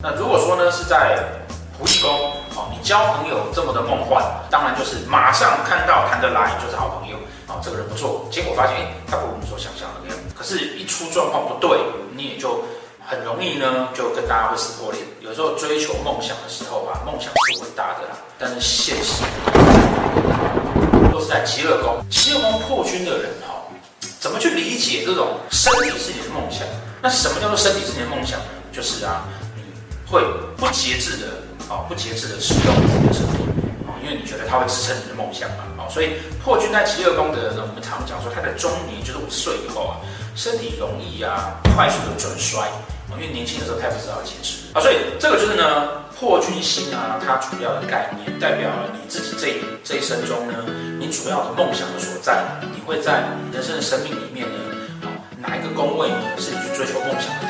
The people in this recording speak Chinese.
那如果说呢是在仆役宫，哦，你交朋友这么的梦幻，当然就是马上看到谈得来就是好朋友，啊，这个人不错，结果发现，他不如你所想象的那样，可是，一出状况不对，你也就很容易呢，就跟大家会撕破脸。有时候追求梦想的时候啊，梦想是伟大的啦，但是现实都是在极乐宫，疾厄宫破军的人哈，怎么去理解这种身体是你的梦想？那什么叫做身体是你的梦想呢？就是啊，会不节制的。啊，不节制的使用自己的身体，啊，因为你觉得它会支撑你的梦想嘛，啊，所以破军在疾厄宫的呢，我们常讲说他在中年，就是五十岁以后啊，身体容易啊快速的转衰，啊，因为年轻的时候太不知道节制，啊，所以这个就是呢破军星啊，它主要的概念代表了你自己这这一生中呢，你主要的梦想的所在，你会在你人生的生命里面呢，啊，哪一个宫位呢是你去追求梦想的，